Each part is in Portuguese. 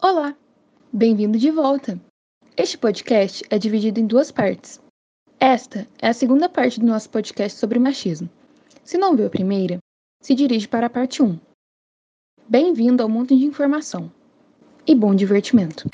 Olá! Bem-vindo de volta! Este podcast é dividido em duas partes. Esta é a segunda parte do nosso podcast sobre machismo. Se não viu a primeira, se dirige para a parte 1. Bem-vindo ao mundo de informação e bom divertimento.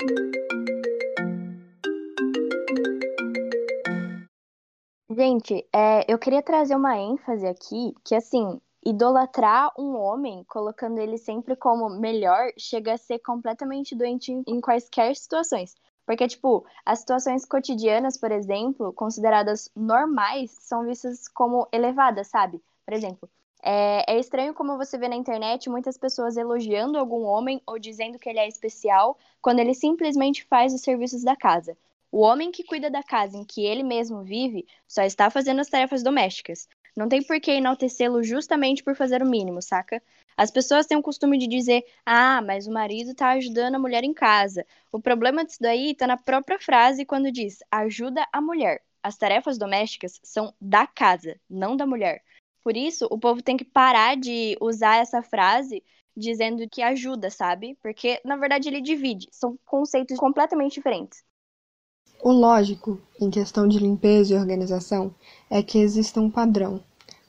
Gente, é, eu queria trazer uma ênfase aqui que, assim, idolatrar um homem, colocando ele sempre como melhor, chega a ser completamente doente em, quaisquer situações. Porque, tipo, as situações cotidianas, por exemplo, consideradas normais, são vistas como elevadas, sabe? Por exemplo, é, é, estranho como você vê na internet muitas pessoas elogiando algum homem ou dizendo que ele é especial quando ele simplesmente faz os serviços da casa. O homem que cuida da casa em que ele mesmo vive só está fazendo as tarefas domésticas. Não tem por que enaltecê-lo justamente por fazer o mínimo, saca? As pessoas têm o costume de dizer: ah, mas o marido está ajudando a mulher em casa. O problema disso daí está na própria frase quando diz: ajuda a mulher. As tarefas domésticas são da casa, não da mulher. Por isso, o povo tem que parar de usar essa frase dizendo que ajuda, sabe? Porque, na verdade, ele divide. São conceitos completamente diferentes. O lógico, em questão de limpeza e organização, é que exista um padrão.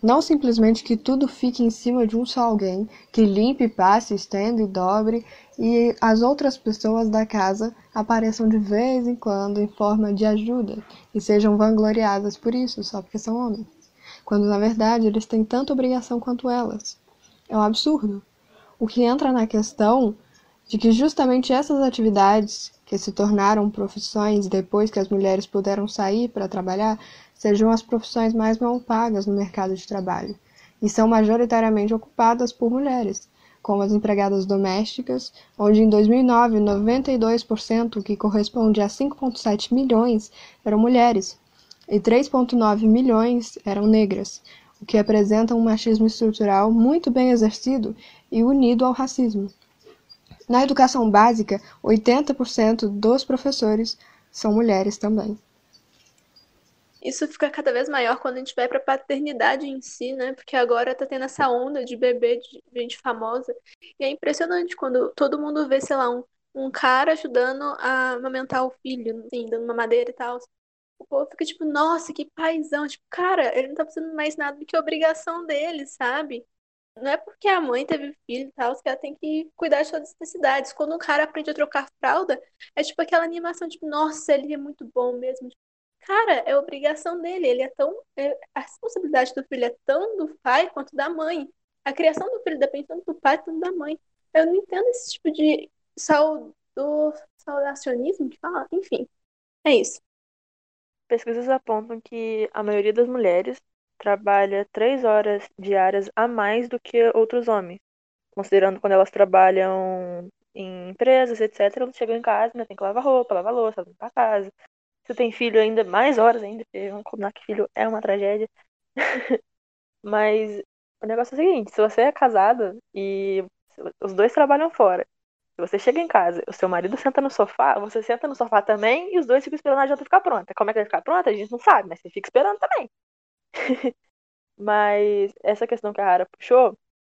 Não simplesmente que tudo fique em cima de um só alguém, que limpe, passe, estenda e dobre, e as outras pessoas da casa apareçam de vez em quando em forma de ajuda e sejam vangloriadas por isso, só porque são homens. Quando na verdade eles têm tanta obrigação quanto elas. É um absurdo. O que entra na questão de que justamente essas atividades que se tornaram profissões depois que as mulheres puderam sair para trabalhar, sejam as profissões mais mal pagas no mercado de trabalho, e são majoritariamente ocupadas por mulheres, como as empregadas domésticas, onde em 2009 92%, que corresponde a 5,7 milhões, eram mulheres, e 3,9 milhões eram negras, o que apresenta um machismo estrutural muito bem exercido e unido ao racismo. Na educação básica, 80% dos professores são mulheres também. Isso fica cada vez maior quando a gente vai para a paternidade em si, né? Porque agora tá tendo essa onda de bebê de gente famosa. E é impressionante quando todo mundo vê, sei lá, um, um cara ajudando a amamentar o filho, assim, dando uma madeira e tal. O povo fica tipo, nossa, que paizão. Tipo, cara, ele não tá fazendo mais nada do que obrigação dele, sabe? Não é porque a mãe teve filho e tal, que ela tem que cuidar de todas as necessidades. Quando um cara aprende a trocar fralda, é tipo aquela animação, tipo, nossa, ele é muito bom mesmo. Cara, é obrigação dele. Ele é tão. É, a responsabilidade do filho é tão do pai quanto da mãe. A criação do filho depende tanto do pai quanto da mãe. Eu não entendo esse tipo de saudo, saudacionismo que fala. Enfim, é isso. Pesquisas apontam que a maioria das mulheres trabalha três horas diárias a mais do que outros homens. Considerando quando elas trabalham em empresas, etc., elas chegam em casa, né, tem que lavar roupa, lavar louça, limpar a casa. Se tem filho, ainda mais horas ainda, porque vamos combinar que filho é uma tragédia. Mas o negócio é o seguinte, se você é casada e os dois trabalham fora, se você chega em casa, o seu marido senta no sofá, você senta no sofá também e os dois ficam esperando a janta ficar pronta. Como é que vai ficar pronta? A gente não sabe, mas você fica esperando também. Mas essa questão que a Rara puxou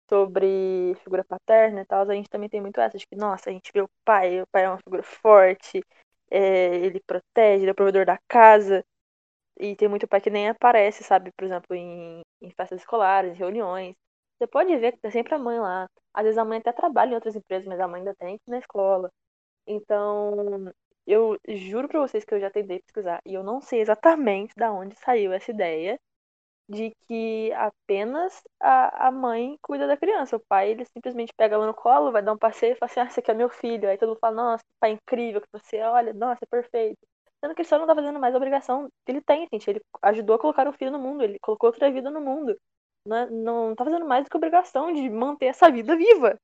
sobre figura paterna e tal, a gente também tem muito essa de que, nossa, a gente vê o pai, o pai é uma figura forte, é, ele protege, ele é o provedor da casa. E tem muito pai que nem aparece, sabe? Por exemplo, em, em festas escolares, em reuniões. Você pode ver que tem sempre a mãe lá. Às vezes a mãe até trabalha em outras empresas, mas a mãe ainda tem na escola. Então, eu juro pra vocês que eu já tentei pesquisar e eu não sei exatamente da onde saiu essa ideia de que apenas a, a mãe cuida da criança. O pai, ele simplesmente pega ela no colo, vai dar um passeio e fala assim, ah, esse aqui é meu filho. Aí todo mundo fala, nossa, pai incrível que você olha, nossa, é perfeito. Sendo que ele só não tá fazendo mais a obrigação que ele tem, gente. Ele ajudou a colocar o filho no mundo, ele colocou outra vida no mundo. Não, é, não tá fazendo mais do que a obrigação de manter essa vida viva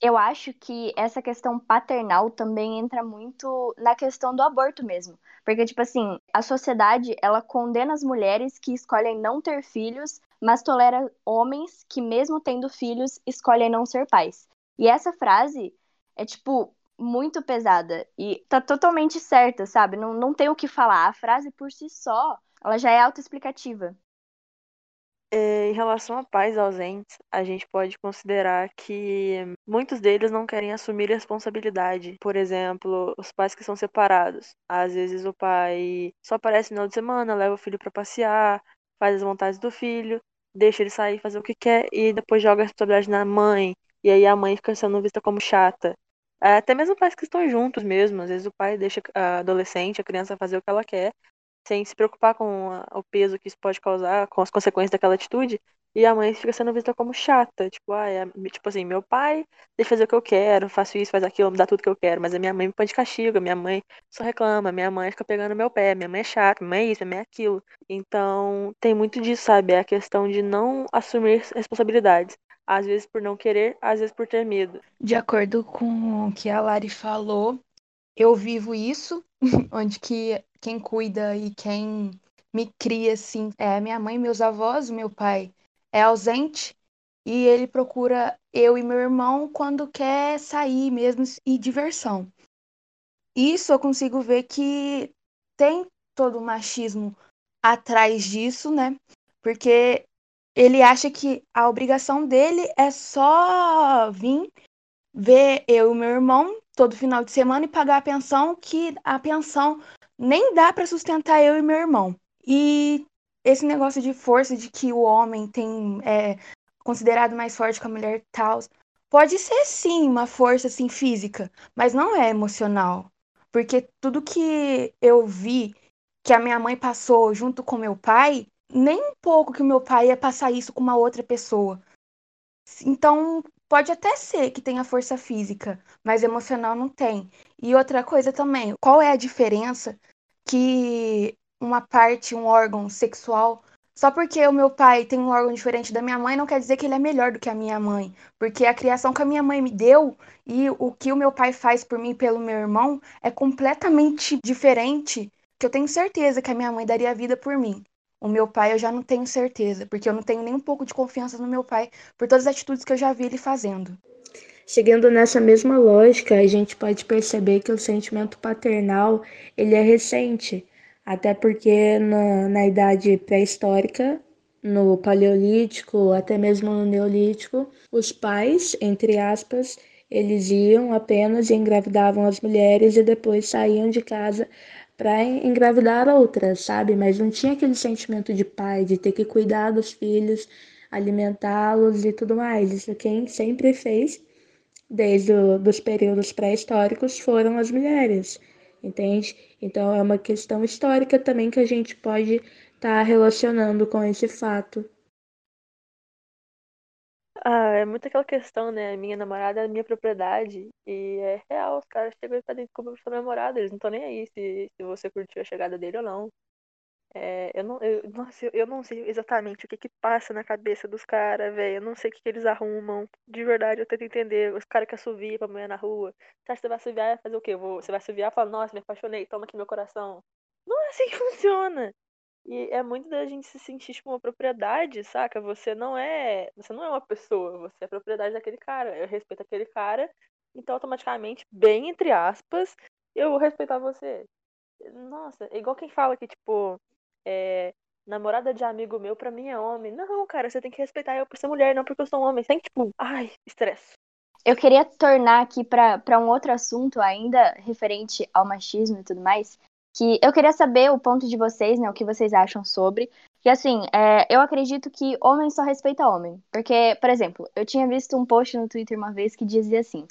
eu acho que essa questão paternal também entra muito na questão do aborto mesmo. Porque, tipo assim, a sociedade, ela condena as mulheres que escolhem não ter filhos, mas tolera homens que, mesmo tendo filhos, escolhem não ser pais. E essa frase é, tipo, muito pesada. E tá totalmente certa, sabe? Não, não tem o que falar. A frase por si só, ela já é autoexplicativa. É, em relação a pais ausentes, a gente pode considerar que muitos deles não querem assumir responsabilidade. Por exemplo, os pais que são separados. Às vezes o pai só aparece no final de semana, leva o filho para passear, faz as vontades do filho, deixa ele sair fazer o que quer e depois joga a responsabilidade na mãe. E aí a mãe fica sendo vista como chata. Até mesmo pais que estão juntos mesmo. Às vezes o pai deixa a adolescente, a criança fazer o que ela quer sem se preocupar com o peso que isso pode causar, com as consequências daquela atitude, e a mãe fica sendo vista como chata, tipo, ah, é, tipo assim, meu pai deixa fazer o que eu quero, faço isso, faz aquilo, me dá tudo que eu quero, mas a minha mãe me põe de castigo, minha mãe só reclama, minha mãe fica pegando meu pé, minha mãe é chata, minha mãe é isso, minha mãe é aquilo. Então, tem muito disso, sabe? É a questão de não assumir responsabilidades. Às vezes por não querer, às vezes por ter medo. De acordo com o que a Lari falou, eu vivo isso, onde que quem cuida e quem me cria, assim, é minha mãe, meus avós, meu pai é ausente e ele procura eu e meu irmão quando quer sair mesmo e diversão. Isso eu consigo ver que tem todo o machismo atrás disso, né? Porque ele acha que a obrigação dele é só vir ver eu e meu irmão todo final de semana e pagar a pensão, que a pensão nem dá para sustentar eu e meu irmão. E esse negócio de força, de que o homem tem é considerado mais forte que a mulher tal, pode ser sim uma força assim física, mas não é emocional. Porque tudo que eu vi que a minha mãe passou junto com meu pai, nem um pouco que meu pai ia passar isso com uma outra pessoa. Então, pode até ser que tenha força física, mas emocional não tem. E outra coisa também, qual é a diferença que uma parte, um órgão sexual, só porque o meu pai tem um órgão diferente da minha mãe, não quer dizer que ele é melhor do que a minha mãe. Porque a criação que a minha mãe me deu e o que o meu pai faz por mim e pelo meu irmão é completamente diferente. Que eu tenho certeza que a minha mãe daria vida por mim. O meu pai eu já não tenho certeza, porque eu não tenho nem um pouco de confiança no meu pai por todas as atitudes que eu já vi ele fazendo. Seguindo nessa mesma lógica, a gente pode perceber que o sentimento paternal ele é recente até porque na, na idade pré-histórica, no Paleolítico, até mesmo no Neolítico, os pais, entre aspas, eles iam apenas e engravidavam as mulheres e depois saíam de casa para engravidar outras, sabe? Mas não tinha aquele sentimento de pai, de ter que cuidar dos filhos, alimentá-los e tudo mais. Isso quem sempre fez, desde os períodos pré-históricos, foram as mulheres entende? Então é uma questão histórica também que a gente pode estar tá relacionando com esse fato. Ah, é muito aquela questão, né? Minha namorada é minha propriedade. E é real, os caras chegam pra dentro com sua namorada, eles não estão nem aí se, se você curtiu a chegada dele ou não. É, eu não, eu, nossa, eu, não sei exatamente o que que passa na cabeça dos caras, velho. Eu não sei o que, que eles arrumam. De verdade, eu tento entender. Os caras que assoviam pra mulher na rua. Você acha que você vai assoviar e fazer o quê? Vou, você vai assoviar e falar, nossa, me apaixonei, toma aqui meu coração. Não é assim que funciona. E é muito da gente se sentir tipo uma propriedade, saca? Você não é, você não é uma pessoa, você é propriedade daquele cara. Eu respeito aquele cara, então automaticamente, bem entre aspas, eu vou respeitar você. Nossa, é igual quem fala que tipo, é, namorada de amigo meu, pra mim é homem. Não, cara, você tem que respeitar eu por ser mulher, não porque eu sou um homem. Sem, tipo, ai, estresse. Eu queria tornar aqui para um outro assunto, ainda referente ao machismo e tudo mais, que eu queria saber o ponto de vocês, né, o que vocês acham sobre. Que assim, é, eu acredito que homem só respeita homem. Porque, por exemplo, eu tinha visto um post no Twitter uma vez que dizia assim: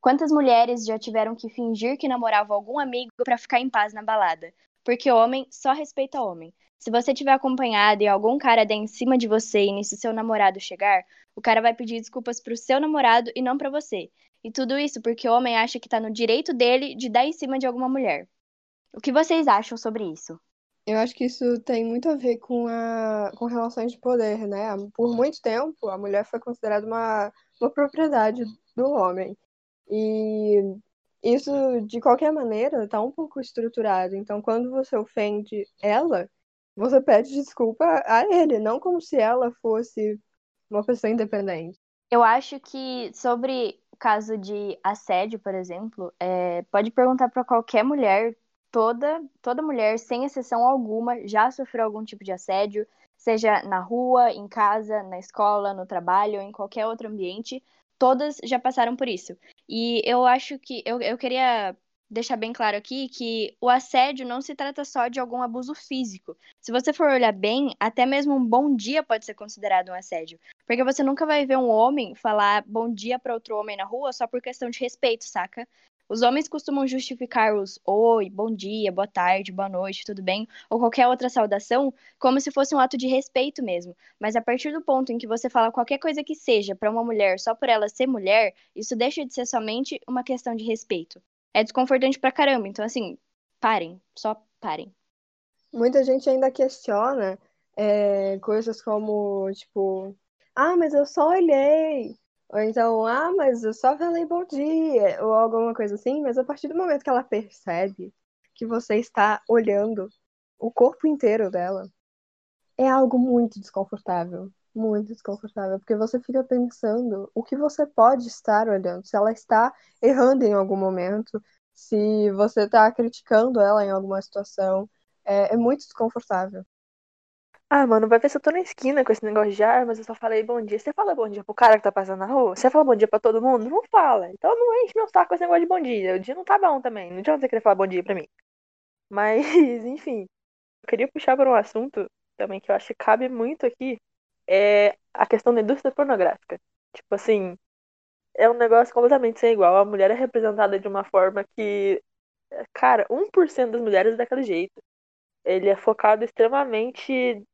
Quantas mulheres já tiveram que fingir que namoravam algum amigo para ficar em paz na balada? Porque homem só respeita homem. Se você tiver acompanhado e algum cara der em cima de você e nisso seu namorado chegar, o cara vai pedir desculpas pro seu namorado e não para você. E tudo isso porque o homem acha que tá no direito dele de dar em cima de alguma mulher. O que vocês acham sobre isso? Eu acho que isso tem muito a ver com, a, com relações de poder, né? Por muito tempo, a mulher foi considerada uma, uma propriedade do homem. E isso, de qualquer maneira, está um pouco estruturado. Então, quando você ofende ela, você pede desculpa a ele, não como se ela fosse uma pessoa independente. Eu acho que sobre o caso de assédio, por exemplo, é, pode perguntar para qualquer mulher, toda, toda mulher, sem exceção alguma, já sofreu algum tipo de assédio, seja na rua, em casa, na escola, no trabalho ou em qualquer outro ambiente, todas já passaram por isso. E eu acho que eu, eu queria deixar bem claro aqui que o assédio não se trata só de algum abuso físico. Se você for olhar bem, até mesmo um bom dia pode ser considerado um assédio. Porque você nunca vai ver um homem falar bom dia para outro homem na rua só por questão de respeito, saca? Os homens costumam justificar os oi, bom dia, boa tarde, boa noite, tudo bem, ou qualquer outra saudação, como se fosse um ato de respeito mesmo. Mas a partir do ponto em que você fala qualquer coisa que seja para uma mulher só por ela ser mulher, isso deixa de ser somente uma questão de respeito é desconfortante pra caramba. Então, assim, parem, só parem. Muita gente ainda questiona é, coisas como, tipo, ah, mas eu só olhei. Ou então, ah, mas eu só falei bom dia. Ou alguma coisa assim. Mas a partir do momento que ela percebe que você está olhando o corpo inteiro dela, é algo muito desconfortável. Muito desconfortável. Porque você fica pensando o que você pode estar olhando. Se ela está errando em algum momento, se você está criticando ela em alguma situação. É, é, muito desconfortável. Ah, mano, vai ver se eu tô na esquina com esse negócio de ar, mas eu só falei bom dia. Você fala bom dia pro cara que tá passando na rua? Você fala bom dia pra todo mundo? Não fala. Então não enche meu saco com esse negócio de bom dia. O dia não tá bom também. Não adianta você querer falar bom dia pra mim. Mas, enfim. Eu queria puxar para um assunto também que eu acho que cabe muito aqui. É a questão da indústria pornográfica. Tipo assim, é um negócio completamente sem igual. A mulher é representada de uma forma que, cara, 1% das mulheres é daquele jeito. Ele é focado extremamente.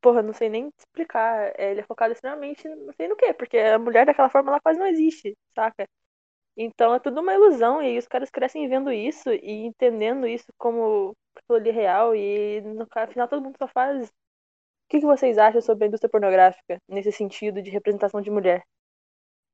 Porra, não sei nem explicar. Ele é focado extremamente, não sei no que, porque a mulher daquela forma ela quase não existe, saca? Então é tudo uma ilusão, e aí os caras crescem vendo isso e entendendo isso como ali real, e no final todo mundo só faz. O que, que vocês acham sobre a indústria pornográfica nesse sentido de representação de mulher?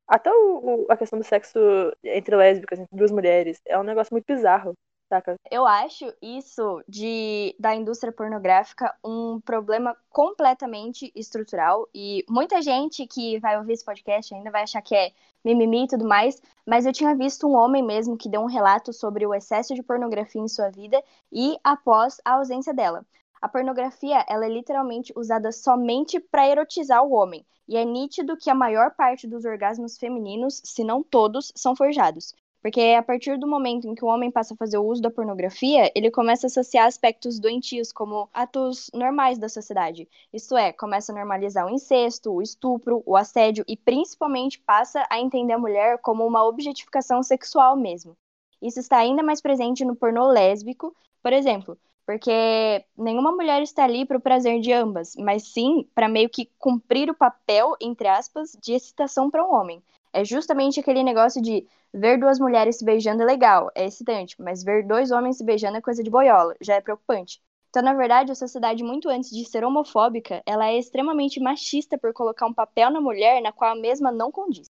Até o, o, a questão do sexo entre lésbicas, entre duas mulheres, é um negócio muito bizarro, saca? Eu acho isso de da indústria pornográfica um problema completamente estrutural. E muita gente que vai ouvir esse podcast ainda vai achar que é mimimi e tudo mais. Mas eu tinha visto um homem mesmo que deu um relato sobre o excesso de pornografia em sua vida e após a ausência dela. A pornografia ela é literalmente usada somente para erotizar o homem. E é nítido que a maior parte dos orgasmos femininos, se não todos, são forjados. Porque a partir do momento em que o homem passa a fazer o uso da pornografia, ele começa a associar aspectos doentios como atos normais da sociedade. Isto é, começa a normalizar o incesto, o estupro, o assédio e principalmente passa a entender a mulher como uma objetificação sexual mesmo. Isso está ainda mais presente no pornô lésbico, por exemplo, porque nenhuma mulher está ali para o prazer de ambas, mas sim para meio que cumprir o papel, entre aspas, de excitação para um homem. É justamente aquele negócio de ver duas mulheres se beijando é legal, é excitante, mas ver dois homens se beijando é coisa de boiola, já é preocupante. Então, na verdade, a sociedade, muito antes de ser homofóbica, ela é extremamente machista por colocar um papel na mulher na qual a mesma não condiz.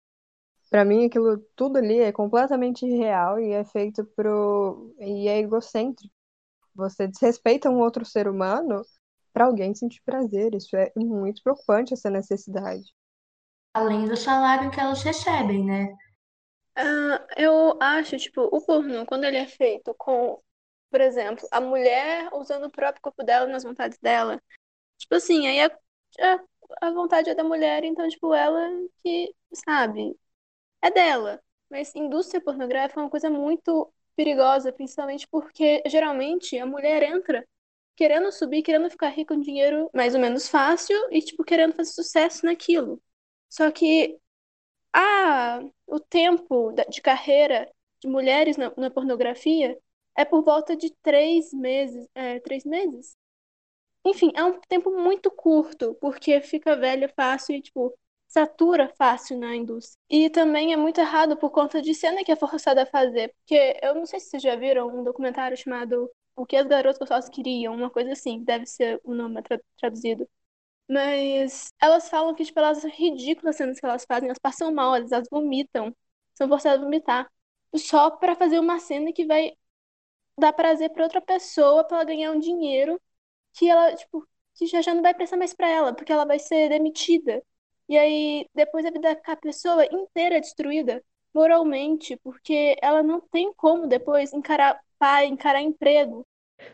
Para mim, aquilo tudo ali é completamente irreal e é feito pro. e é egocêntrico. Você desrespeita um outro ser humano para alguém sentir prazer. Isso é muito preocupante, essa necessidade. Além do salário que elas recebem, né? Uh, eu acho, tipo, o pornô, quando ele é feito com, por exemplo, a mulher usando o próprio corpo dela nas vontades dela, tipo assim, aí a, a, a vontade é da mulher, então, tipo, ela que, sabe, é dela. Mas indústria pornográfica é uma coisa muito perigosa, principalmente porque geralmente a mulher entra querendo subir, querendo ficar rica com dinheiro mais ou menos fácil e tipo querendo fazer sucesso naquilo. Só que ah, o tempo de carreira de mulheres na, na pornografia é por volta de três meses. É, três meses? Enfim, é um tempo muito curto, porque fica velha fácil e, tipo, satura fácil na indústria. E também é muito errado por conta de cena que é forçada a fazer. Porque eu não sei se vocês já viram um documentário chamado O que as garotas gostosas queriam, uma coisa assim, deve ser o nome tra traduzido. Mas elas falam que, tipo, elas ridículas cenas que elas fazem, elas passam mal, elas vomitam, são forçadas a vomitar. Só para fazer uma cena que vai dar prazer para outra pessoa, para ela ganhar um dinheiro que ela, tipo, que já já não vai prestar mais para ela, porque ela vai ser demitida. E aí, depois a vida da pessoa inteira é destruída moralmente, porque ela não tem como depois encarar pai, encarar emprego.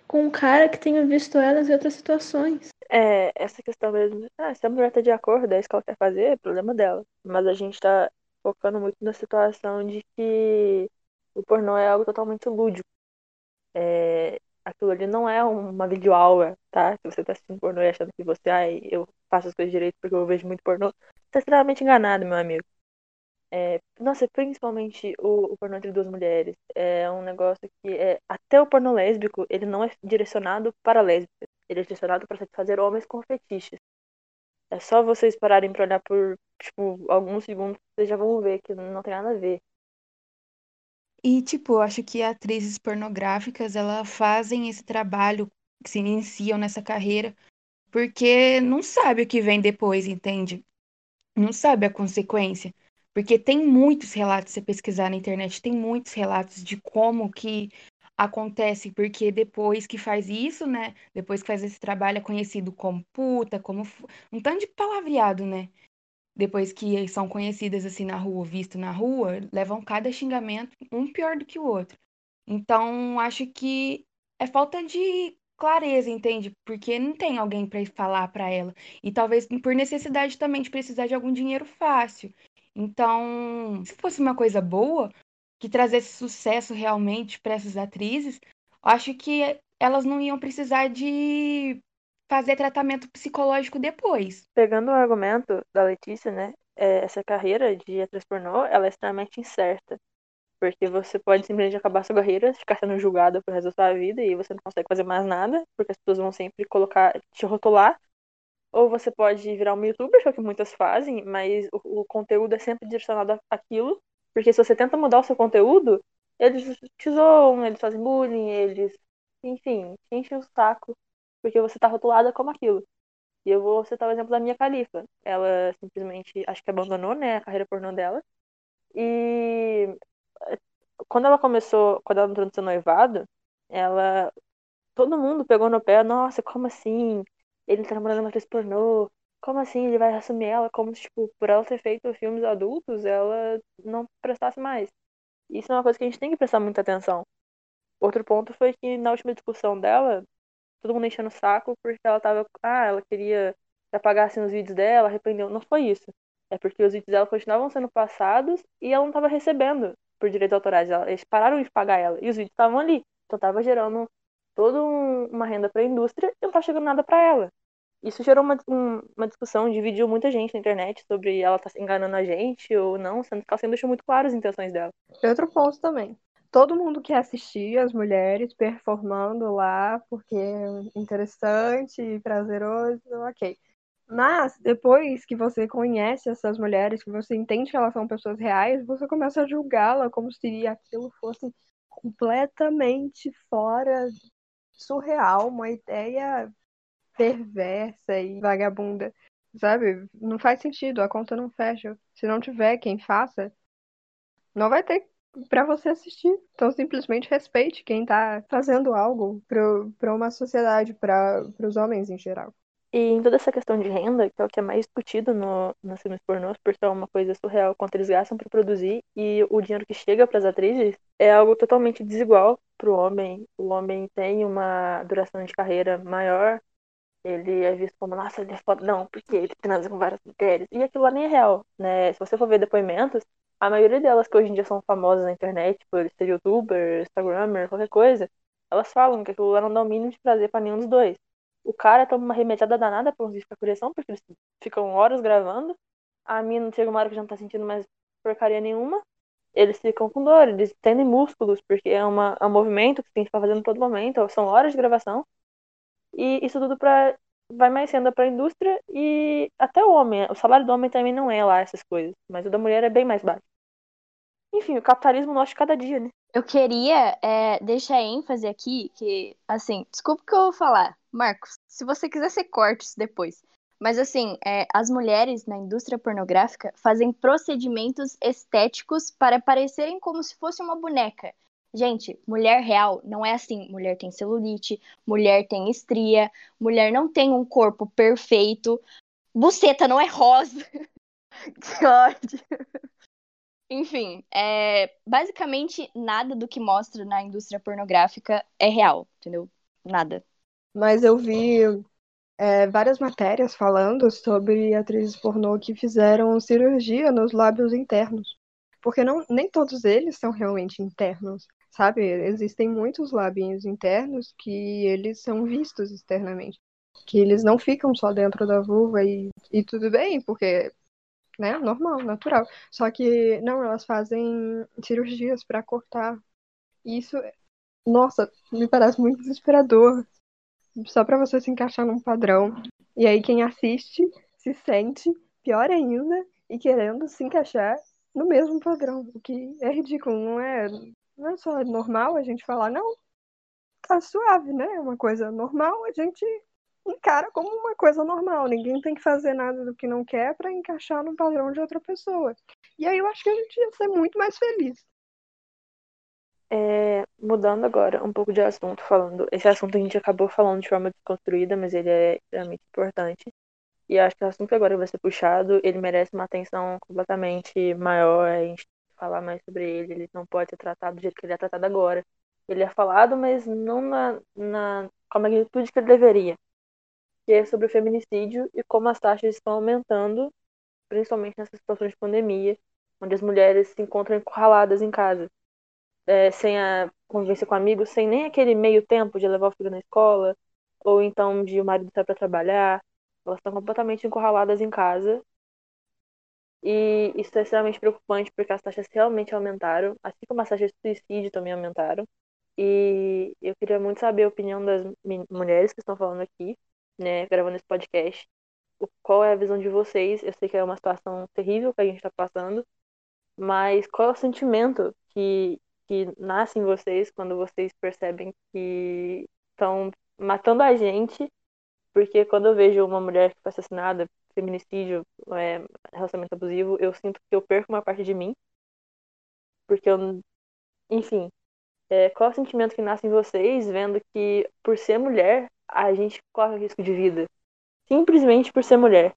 Com um cara que tenha visto elas em outras situações. É, essa questão mesmo. Ah, se a mulher tá de acordo, é isso que ela quer fazer, é problema dela. Mas a gente tá focando muito na situação de que o pornô é algo totalmente lúdico. É, aquilo ali não é uma videoaula, tá? Se você tá assistindo pornô e achando que você, ai, eu faço as coisas direito porque eu vejo muito pornô, você tá extremamente enganado, meu amigo. É, nossa, principalmente o, o pornô entre duas mulheres. É um negócio que é. Até o pornô lésbico, ele não é direcionado para lésbicas. Ele é direcionado para satisfazer homens com fetiches. É só vocês pararem pra olhar por, tipo, alguns segundos, vocês já vão ver que não tem nada a ver. E, tipo, eu acho que atrizes pornográficas, elas fazem esse trabalho, que se iniciam nessa carreira, porque não sabe o que vem depois, entende? Não sabe a consequência. Porque tem muitos relatos, se pesquisar na internet, tem muitos relatos de como que acontece, porque depois que faz isso, né? Depois que faz esse trabalho, é conhecido como puta, como um tanto de palavreado, né? Depois que são conhecidas assim na rua, visto na rua, levam cada xingamento, um pior do que o outro. Então, acho que é falta de clareza, entende? Porque não tem alguém para falar para ela. E talvez por necessidade também de precisar de algum dinheiro fácil. Então, se fosse uma coisa boa, que trazesse sucesso realmente para essas atrizes, acho que elas não iam precisar de fazer tratamento psicológico depois. Pegando o argumento da Letícia, né? É, essa carreira de atriz pornô, ela é extremamente incerta. Porque você pode simplesmente acabar sua carreira, ficar sendo julgada pro resto da sua vida e você não consegue fazer mais nada, porque as pessoas vão sempre colocar, te rotular ou você pode virar um youtuber, que é o que muitas fazem, mas o, o conteúdo é sempre direcionado àquilo. Porque se você tenta mudar o seu conteúdo, eles te zoam, eles fazem bullying, eles, enfim, te enchem o saco, porque você tá rotulada como aquilo. E eu vou citar o exemplo da minha califa. Ela simplesmente, acho que abandonou, né, a carreira pornô dela. E quando ela começou, quando ela entrou no seu noivado, ela. Todo mundo pegou no pé, nossa, como assim? Ele tá namorando uma atriz pornô. Como assim ele vai assumir ela? Como se, tipo, por ela ter feito filmes adultos, ela não prestasse mais. Isso é uma coisa que a gente tem que prestar muita atenção. Outro ponto foi que na última discussão dela, todo mundo enchendo o saco porque ela tava. Ah, ela queria que apagassem os vídeos dela, arrependeu. Não foi isso. É porque os vídeos dela continuavam sendo passados e ela não estava recebendo por direitos autorais. Eles pararam de pagar ela e os vídeos estavam ali. Então tava gerando toda um, uma renda para a indústria e não tá chegando nada para ela. Isso gerou uma, um, uma discussão, dividiu muita gente na internet sobre ela tá enganando a gente ou não, sendo que ela sempre deixou muito claras as intenções dela. Outro ponto também. Todo mundo quer assistir as mulheres performando lá porque é interessante e prazeroso, ok. Mas depois que você conhece essas mulheres, que você entende que elas são pessoas reais, você começa a julgá-la como se aquilo fosse completamente fora surreal, uma ideia perversa e vagabunda, sabe? Não faz sentido, a conta não fecha. Se não tiver quem faça, não vai ter para você assistir. Então simplesmente respeite quem tá fazendo algo para uma sociedade, para os homens em geral. E em toda essa questão de renda, que é o que é mais discutido no, nos filmes pornôs, porque é uma coisa surreal quanto eles gastam para produzir e o dinheiro que chega para as atrizes é algo totalmente desigual para o homem. O homem tem uma duração de carreira maior, ele é visto como, nossa, ele é foda. Não, porque ele transa com várias mulheres. E aquilo lá nem é real, né? Se você for ver depoimentos, a maioria delas que hoje em dia são famosas na internet, por ser youtuber, instagrammer, qualquer coisa, elas falam que aquilo lá não dá o mínimo de prazer para nenhum dos dois. O cara toma uma remediada danada pra conseguir ficar com ereção, porque eles ficam horas gravando. A mina chega uma hora que já não tá sentindo mais porcaria nenhuma. Eles ficam com dor, eles tendem músculos, porque é, uma, é um movimento que tem que ficar fazendo todo momento, são horas de gravação. E isso tudo pra, vai mais renda para a indústria e até o homem. O salário do homem também não é lá essas coisas, mas o da mulher é bem mais baixo. Enfim, o capitalismo nosso cada dia, né? Eu queria é, deixar ênfase aqui que, assim, desculpa que eu vou falar, Marcos, se você quiser, corta isso depois. Mas, assim, é, as mulheres na indústria pornográfica fazem procedimentos estéticos para parecerem como se fosse uma boneca. Gente, mulher real não é assim. Mulher tem celulite, mulher tem estria, mulher não tem um corpo perfeito, buceta não é rosa. que ódio. Enfim, é, basicamente nada do que mostra na indústria pornográfica é real, entendeu? nada. Mas eu vi é, várias matérias falando sobre atrizes pornô que fizeram cirurgia nos lábios internos. Porque não, nem todos eles são realmente internos, sabe? Existem muitos lábios internos que eles são vistos externamente. Que eles não ficam só dentro da vulva e, e tudo bem, porque né? Normal, natural. Só que não, elas fazem cirurgias para cortar. Isso, nossa, me parece muito desesperador. Só para você se encaixar num padrão. E aí quem assiste se sente pior ainda e querendo se encaixar no mesmo padrão, o que é ridículo, não é, não é só normal a gente falar, não, tá suave, né? É uma coisa normal, a gente encara como uma coisa normal. Ninguém tem que fazer nada do que não quer para encaixar no padrão de outra pessoa. E aí eu acho que a gente ia ser muito mais feliz. É, mudando agora um pouco de assunto, falando. Esse assunto a gente acabou falando de forma desconstruída, mas ele é extremamente importante. E acho que o assunto agora vai ser puxado, ele merece uma atenção completamente maior, a gente falar mais sobre ele, ele não pode ser tratado do jeito que ele é tratado agora. Ele é falado, mas não na, na com a magnitude que ele deveria que é sobre o feminicídio e como as taxas estão aumentando, principalmente nessa situação de pandemia, onde as mulheres se encontram encurraladas em casa, é, sem a convivência com amigos, sem nem aquele meio tempo de levar o filho na escola, ou então de o marido sair para trabalhar. Elas estão completamente encurraladas em casa. E isso é extremamente preocupante porque as taxas realmente aumentaram, assim como as taxas de suicídio também aumentaram. E eu queria muito saber a opinião das mulheres que estão falando aqui né, gravando esse podcast, qual é a visão de vocês? Eu sei que é uma situação terrível que a gente está passando, mas qual é o sentimento que, que nasce em vocês quando vocês percebem que estão matando a gente? Porque quando eu vejo uma mulher que foi assassinada, feminicídio, é, relacionamento abusivo, eu sinto que eu perco uma parte de mim. Porque eu. Enfim. É, qual é o sentimento que nasce em vocês vendo que, por ser mulher, a gente corre risco de vida. Simplesmente por ser mulher.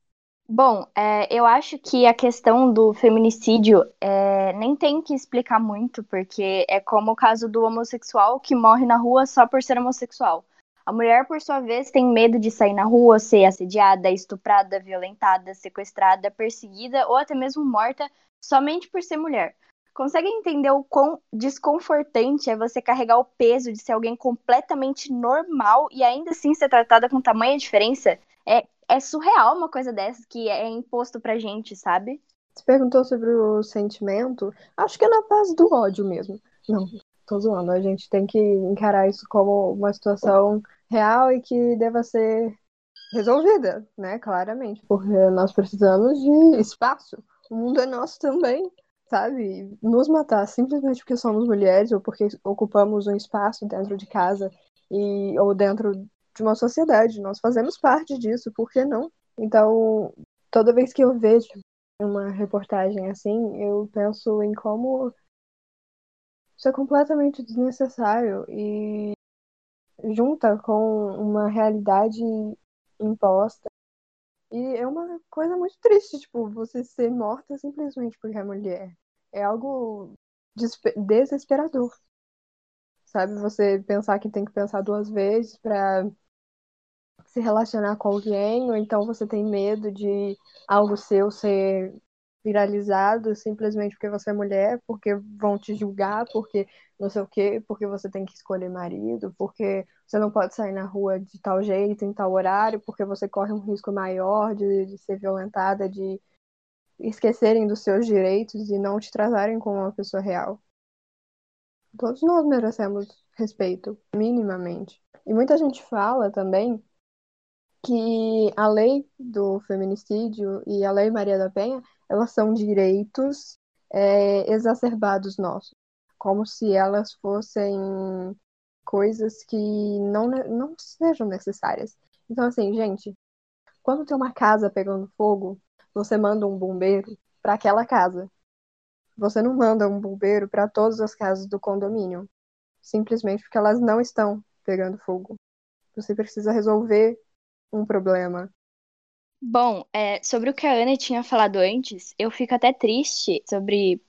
Bom, é, eu acho que a questão do feminicídio é, nem tem que explicar muito, porque é como o caso do homossexual que morre na rua só por ser homossexual. A mulher, por sua vez, tem medo de sair na rua, ser assediada, estuprada, violentada, sequestrada, perseguida ou até mesmo morta somente por ser mulher. Consegue entender o quão desconfortante é você carregar o peso de ser alguém completamente normal e ainda assim ser tratada com tamanha diferença? É, é surreal uma coisa dessa que é imposto pra gente, sabe? Você perguntou sobre o sentimento. Acho que é na base do ódio mesmo. Não, tô zoando. A gente tem que encarar isso como uma situação real e que deva ser resolvida, né? Claramente. Porque nós precisamos de espaço. O mundo é nosso também sabe, nos matar simplesmente porque somos mulheres ou porque ocupamos um espaço dentro de casa e ou dentro de uma sociedade. Nós fazemos parte disso, por que não? Então, toda vez que eu vejo uma reportagem assim, eu penso em como isso é completamente desnecessário e junta com uma realidade imposta. E é uma coisa muito triste, tipo, você ser morta simplesmente porque é mulher é algo desesperador. Sabe? Você pensar que tem que pensar duas vezes para se relacionar com alguém, ou então você tem medo de algo seu ser viralizado simplesmente porque você é mulher, porque vão te julgar, porque não sei o quê, porque você tem que escolher marido, porque você não pode sair na rua de tal jeito, em tal horário, porque você corre um risco maior de, de ser violentada, de esquecerem dos seus direitos e não te tratarem como uma pessoa real. Todos nós merecemos respeito, minimamente. E muita gente fala também que a lei do feminicídio e a lei Maria da Penha, elas são direitos é, exacerbados nossos, como se elas fossem coisas que não, não sejam necessárias. Então, assim, gente, quando tem uma casa pegando fogo, você manda um bombeiro para aquela casa. Você não manda um bombeiro para todas as casas do condomínio, simplesmente porque elas não estão pegando fogo. Você precisa resolver um problema. Bom, é, sobre o que a Ana tinha falado antes, eu fico até triste sobre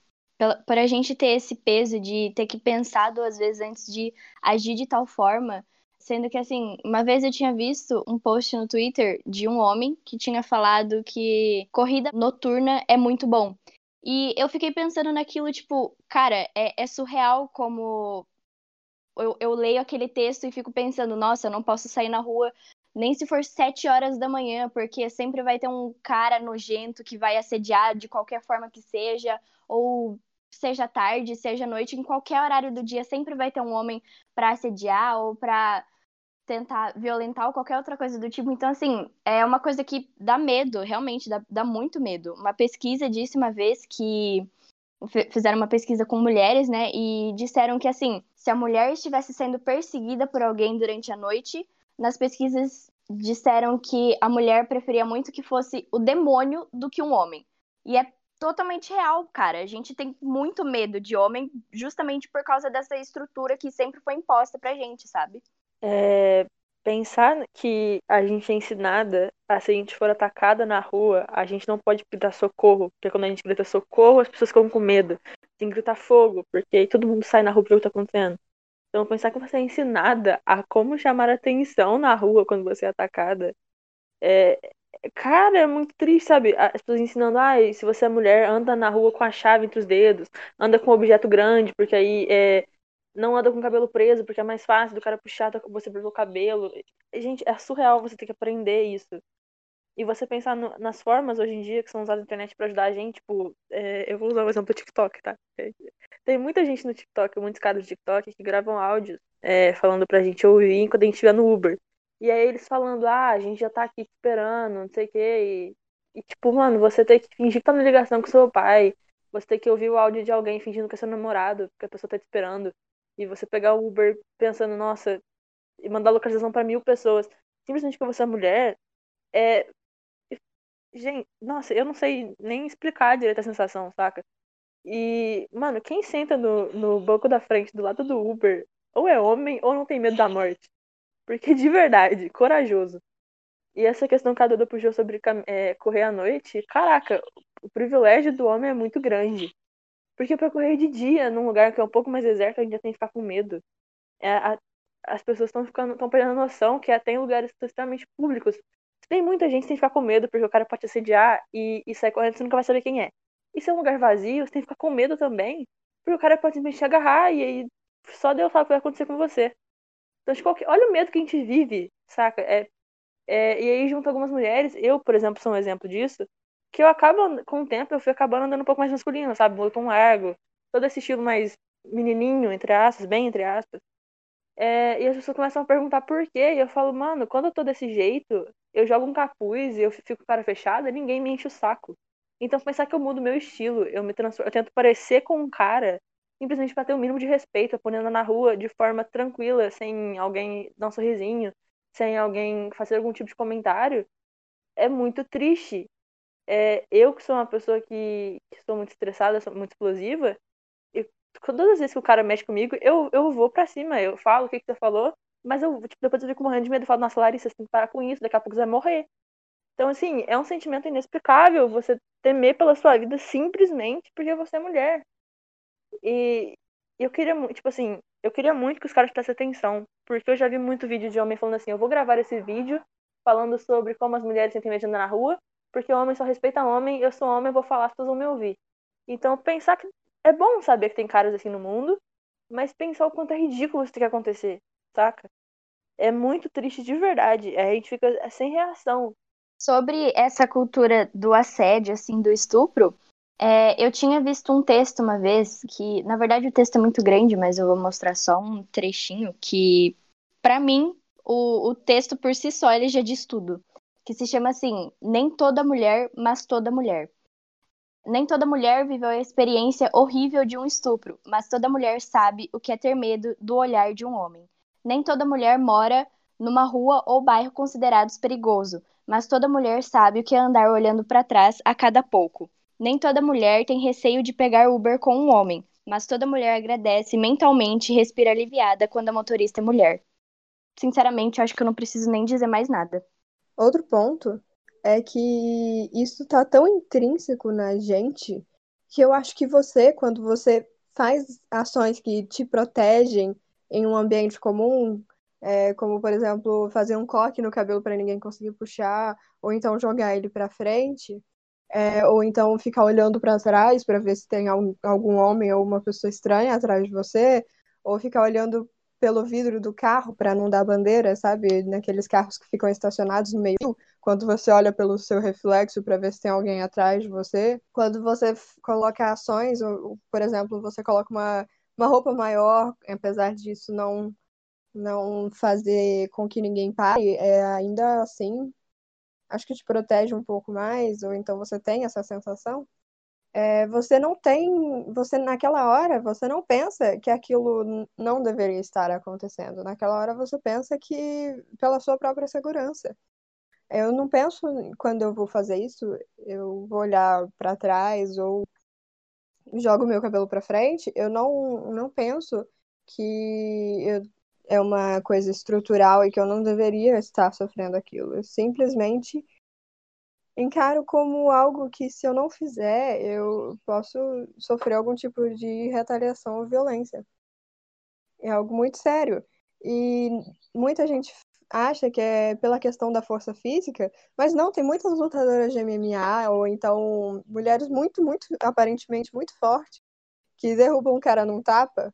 por a gente ter esse peso de ter que pensar duas vezes antes de agir de tal forma Sendo que, assim, uma vez eu tinha visto um post no Twitter de um homem que tinha falado que corrida noturna é muito bom. E eu fiquei pensando naquilo, tipo, cara, é, é surreal como eu, eu leio aquele texto e fico pensando, nossa, eu não posso sair na rua nem se for sete horas da manhã, porque sempre vai ter um cara nojento que vai assediar de qualquer forma que seja, ou seja tarde, seja noite, em qualquer horário do dia, sempre vai ter um homem para assediar ou para tentar violentar ou qualquer outra coisa do tipo. Então, assim, é uma coisa que dá medo, realmente, dá, dá muito medo. Uma pesquisa disse uma vez que fizeram uma pesquisa com mulheres, né, e disseram que, assim, se a mulher estivesse sendo perseguida por alguém durante a noite, nas pesquisas disseram que a mulher preferia muito que fosse o demônio do que um homem. E é totalmente real, cara. A gente tem muito medo de homem justamente por causa dessa estrutura que sempre foi imposta pra gente, sabe? É, pensar que a gente é ensinada a se a gente for atacada na rua, a gente não pode gritar socorro, porque quando a gente grita socorro, as pessoas ficam com medo. Tem que gritar fogo, porque todo mundo sai na rua pra ver o que tá acontecendo. Então, pensar que você é ensinada a como chamar atenção na rua quando você é atacada. É, cara, é muito triste, sabe? As pessoas ensinando, ah, se você é mulher, anda na rua com a chave entre os dedos, anda com um objeto grande, porque aí é, não anda com o cabelo preso, porque é mais fácil do cara puxar você pelo cabelo. Gente, é surreal você ter que aprender isso. E você pensar no, nas formas hoje em dia que são usadas na internet para ajudar a gente, tipo, é, eu vou usar o exemplo do TikTok, tá? Tem muita gente no TikTok, muitos caras do TikTok que gravam áudios é, falando pra gente ouvir enquanto a gente estiver no Uber. E aí eles falando, ah, a gente já tá aqui esperando, não sei o quê. E, e, tipo, mano, você tem que fingir que tá na ligação com seu pai. Você tem que ouvir o áudio de alguém fingindo que é seu namorado, porque a pessoa tá te esperando. E você pegar o Uber pensando, nossa, e mandar localização para mil pessoas. Simplesmente porque você é mulher, é. Gente, nossa, eu não sei nem explicar direito a sensação, saca? E, mano, quem senta no, no banco da frente, do lado do Uber, ou é homem ou não tem medo da morte. Porque, de verdade, corajoso. E essa questão que a Duda puxou sobre é, correr à noite, caraca, o privilégio do homem é muito grande. Porque para correr de dia, num lugar que é um pouco mais deserto, a gente já tem que ficar com medo. É, a, as pessoas estão ficando estão perdendo a noção que até em lugares extremamente públicos. Tem muita gente que tem que ficar com medo, porque o cara pode te assediar e, e sair correndo, você nunca vai saber quem é. E se é um lugar vazio, você tem que ficar com medo também. Porque o cara pode simplesmente te agarrar e aí só Deus sabe o que vai acontecer com você. Então, de qualquer... olha o medo que a gente vive, saca? É, é... E aí, junto a algumas mulheres, eu, por exemplo, sou um exemplo disso, que eu acabo, com o tempo, eu fui acabando andando um pouco mais masculino, sabe? um largo, todo esse estilo mais menininho, entre aspas, bem entre aspas. É, e as pessoas começam a perguntar por quê. E eu falo, mano, quando eu tô desse jeito, eu jogo um capuz e eu fico cara fechada, ninguém me enche o saco. Então, pensar que eu mudo meu estilo, eu me transformo, eu tento parecer com um cara, simplesmente para ter o mínimo de respeito, ponendo na rua de forma tranquila, sem alguém dar um sorrisinho, sem alguém fazer algum tipo de comentário, é muito triste. É, eu que sou uma pessoa que, que sou muito estressada, sou muito explosiva, e todas as vezes que o cara mexe comigo, eu, eu vou pra cima, eu falo o que, que você falou, mas eu, tipo, depois eu fico morrendo de medo, eu falo, nossa, Larissa, você tem que parar com isso, daqui a pouco você vai morrer. Então, assim, é um sentimento inexplicável você temer pela sua vida simplesmente porque você é mulher. E eu queria muito, tipo assim, eu queria muito que os caras prestassem atenção, porque eu já vi muito vídeo de homem falando assim, eu vou gravar esse vídeo falando sobre como as mulheres sentem medo na rua, porque o homem só respeita homem, eu sou homem, eu vou falar, as pessoas vão me ouvir. Então, pensar que é bom saber que tem caras assim no mundo, mas pensar o quanto é ridículo isso ter que acontecer, saca? É muito triste de verdade. A gente fica sem reação Sobre essa cultura do assédio, assim, do estupro, é, eu tinha visto um texto uma vez que, na verdade, o texto é muito grande, mas eu vou mostrar só um trechinho que, para mim, o, o texto por si só ele já diz tudo. Que se chama assim: Nem toda mulher, mas toda mulher. Nem toda mulher viveu a experiência horrível de um estupro, mas toda mulher sabe o que é ter medo do olhar de um homem. Nem toda mulher mora numa rua ou bairro considerados perigoso, mas toda mulher sabe o que é andar olhando para trás a cada pouco. Nem toda mulher tem receio de pegar Uber com um homem, mas toda mulher agradece mentalmente e respira aliviada quando a motorista é mulher. Sinceramente, acho que eu não preciso nem dizer mais nada. Outro ponto é que isso tá tão intrínseco na gente que eu acho que você, quando você faz ações que te protegem em um ambiente comum, é, como, por exemplo, fazer um coque no cabelo para ninguém conseguir puxar, ou então jogar ele para frente, é, ou então ficar olhando para trás para ver se tem algum, algum homem ou uma pessoa estranha atrás de você, ou ficar olhando pelo vidro do carro para não dar bandeira, sabe? Naqueles carros que ficam estacionados no meio, quando você olha pelo seu reflexo para ver se tem alguém atrás de você. Quando você coloca ações, ou, por exemplo, você coloca uma, uma roupa maior, apesar disso não não fazer com que ninguém pare, é, ainda assim, acho que te protege um pouco mais, ou então você tem essa sensação é, você não tem, você naquela hora, você não pensa que aquilo não deveria estar acontecendo. Naquela hora você pensa que pela sua própria segurança. Eu não penso quando eu vou fazer isso, eu vou olhar para trás ou jogo meu cabelo para frente, eu não não penso que eu, é uma coisa estrutural e que eu não deveria estar sofrendo aquilo. Eu simplesmente encaro como algo que, se eu não fizer, eu posso sofrer algum tipo de retaliação ou violência. É algo muito sério. E muita gente acha que é pela questão da força física, mas não, tem muitas lutadoras de MMA, ou então mulheres muito, muito, aparentemente muito fortes, que derrubam um cara num tapa,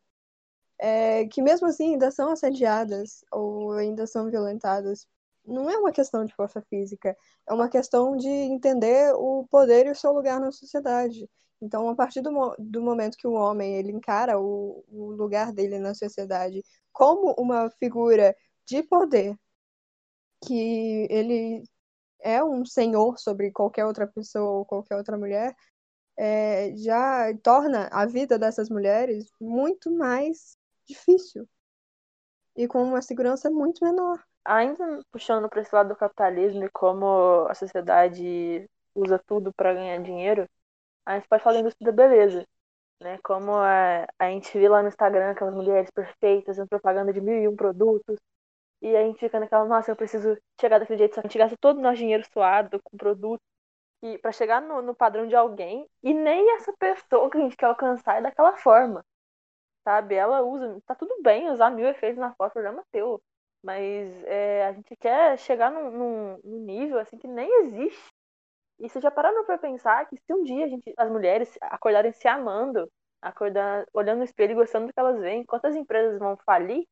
é, que mesmo assim ainda são assediadas ou ainda são violentadas não é uma questão de força física, é uma questão de entender o poder e o seu lugar na sociedade. Então, a partir do, do momento que o homem ele encara o, o lugar dele na sociedade como uma figura de poder, que ele é um senhor sobre qualquer outra pessoa ou qualquer outra mulher, é, já torna a vida dessas mulheres muito mais difícil e com uma segurança muito menor ainda puxando para esse lado do capitalismo e como a sociedade usa tudo para ganhar dinheiro, a gente pode falar da indústria da beleza, né? Como a, a gente vê lá no Instagram aquelas mulheres perfeitas, fazendo propaganda de mil e um produtos, e a gente fica naquela, nossa, eu preciso chegar daquele jeito, só que a gente gasta todo o nosso dinheiro suado com produto e para chegar no, no padrão de alguém, e nem essa pessoa que a gente quer alcançar é daquela forma, sabe? Ela usa, tá tudo bem usar mil efeitos na foto, programa teu, mas é, a gente quer chegar num, num, num, nível assim que nem existe. E você já pararam para pensar que se um dia a gente, as mulheres acordarem se amando, acordar, olhando no espelho e gostando do que elas veem, quantas empresas vão falir?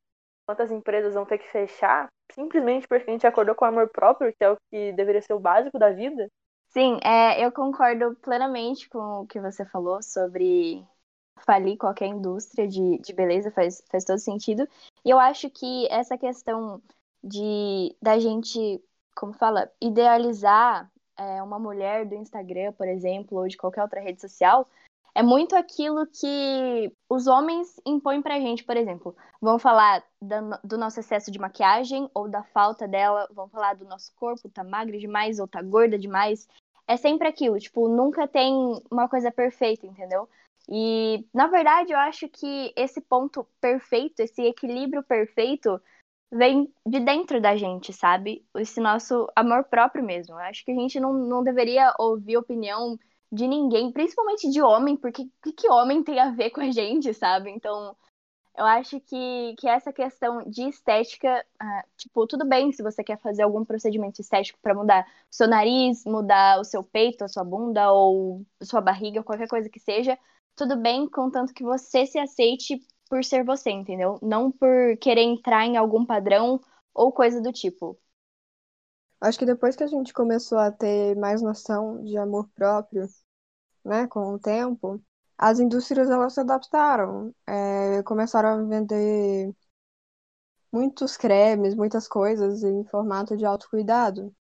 Quantas empresas vão ter que fechar simplesmente porque a gente acordou com amor próprio, que é o que deveria ser o básico da vida? Sim, é, eu concordo plenamente com o que você falou sobre falir qualquer indústria de, de beleza, faz, faz todo sentido. E eu acho que essa questão de da gente, como fala, idealizar é, uma mulher do Instagram, por exemplo, ou de qualquer outra rede social, é muito aquilo que os homens impõem pra gente, por exemplo. Vão falar da, do nosso excesso de maquiagem ou da falta dela, vão falar do nosso corpo, tá magra demais ou tá gorda demais. É sempre aquilo, tipo, nunca tem uma coisa perfeita, entendeu? E, na verdade, eu acho que esse ponto perfeito, esse equilíbrio perfeito, vem de dentro da gente, sabe? Esse nosso amor próprio mesmo. Eu acho que a gente não, não deveria ouvir opinião de ninguém, principalmente de homem, porque o que, que homem tem a ver com a gente, sabe? Então, eu acho que, que essa questão de estética, uh, tipo, tudo bem se você quer fazer algum procedimento estético para mudar o seu nariz, mudar o seu peito, a sua bunda ou sua barriga, qualquer coisa que seja, tudo bem, contanto que você se aceite por ser você, entendeu? Não por querer entrar em algum padrão ou coisa do tipo. Acho que depois que a gente começou a ter mais noção de amor próprio, né, com o tempo, as indústrias elas se adaptaram, é, começaram a vender muitos cremes, muitas coisas em formato de autocuidado,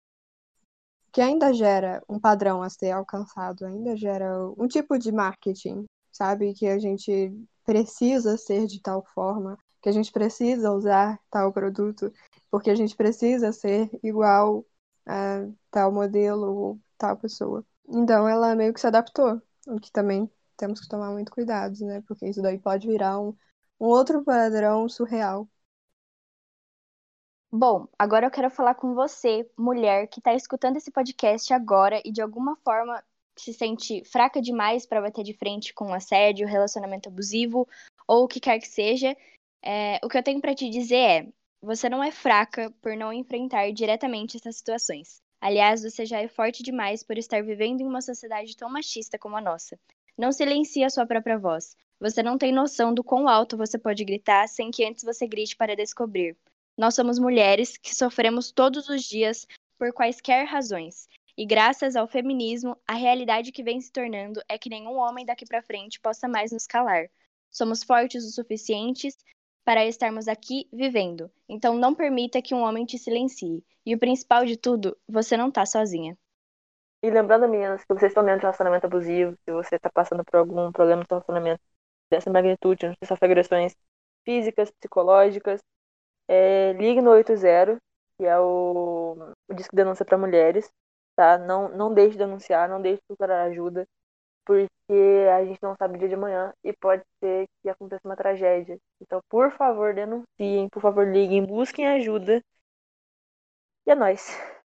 que ainda gera um padrão a ser alcançado, ainda gera um tipo de marketing sabe? Que a gente precisa ser de tal forma, que a gente precisa usar tal produto, porque a gente precisa ser igual a tal modelo ou tal pessoa. Então ela meio que se adaptou, o que também temos que tomar muito cuidado, né? Porque isso daí pode virar um, um outro padrão surreal. Bom, agora eu quero falar com você, mulher, que está escutando esse podcast agora e de alguma forma se sente fraca demais para bater de frente com assédio, relacionamento abusivo ou o que quer que seja, é, o que eu tenho para te dizer é: você não é fraca por não enfrentar diretamente essas situações. Aliás, você já é forte demais por estar vivendo em uma sociedade tão machista como a nossa. Não silencie a sua própria voz. Você não tem noção do quão alto você pode gritar sem que antes você grite para descobrir. Nós somos mulheres que sofremos todos os dias por quaisquer razões. E graças ao feminismo, a realidade que vem se tornando é que nenhum homem daqui para frente possa mais nos calar. Somos fortes o suficientes para estarmos aqui vivendo. Então não permita que um homem te silencie. E o principal de tudo, você não tá sozinha. E lembrando, meninas, que vocês estão dentro de relacionamento abusivo, se você está passando por algum problema seu relacionamento dessa magnitude, onde você sofre agressões físicas, psicológicas, é, ligue no 80, que é o, o disco de denúncia para mulheres, tá? Não, não deixe de denunciar, não deixe de procurar ajuda, porque a gente não sabe o dia de amanhã e pode ser que aconteça uma tragédia. Então, por favor, denunciem, por favor, liguem, busquem ajuda. E é nóis.